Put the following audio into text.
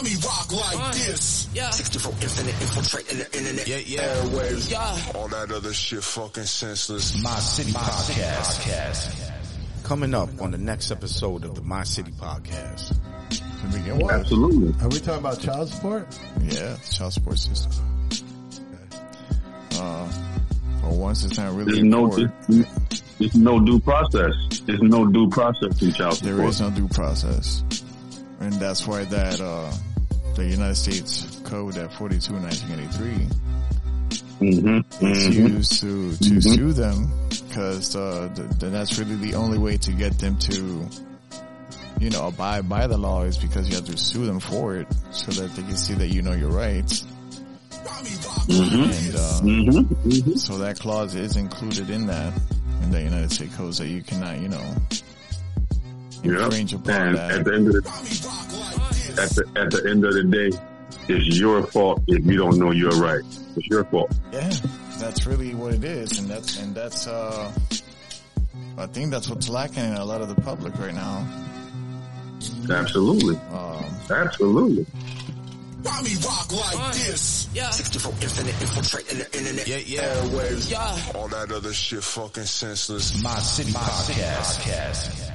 Bobby rock like this. Yeah. 64 infinite infiltrating the internet. Yeah, yeah. Airwaves. Yeah. All that other shit fucking senseless. My City Podcast. Coming up on the next episode of the My City Podcast. To begin with, Absolutely. Are we talking about child support? yeah, child support system. Uh, for once, it's not really There's no, there's, there's no due process. There's no due process in child support. There is no due process, and that's why that uh, the United States Code at 42 1983 Mm-hmm. is Mm-hmm. used to to sue them because uh, th- th- that's really the only way to get them to you know abide by the law is because you have to sue them for it so that they can see that you know your rights Mm-hmm. and uh, Mm-hmm. Mm-hmm. so that clause is included in that in the United States Code that you cannot you know infringe Yep. upon And that. at the end of the at the at the end of the day, it's your fault if you don't know your right. It's your fault. Yeah, that's really what it is, and that's and that's. uh I think that's what's lacking in a lot of the public right now. Absolutely. Um, Absolutely. Bobby rock like this. Yeah. 64 infinite infiltrating the internet. yeah, yeah. Airwaves. Yeah. All that other shit fucking senseless. My City Podcast.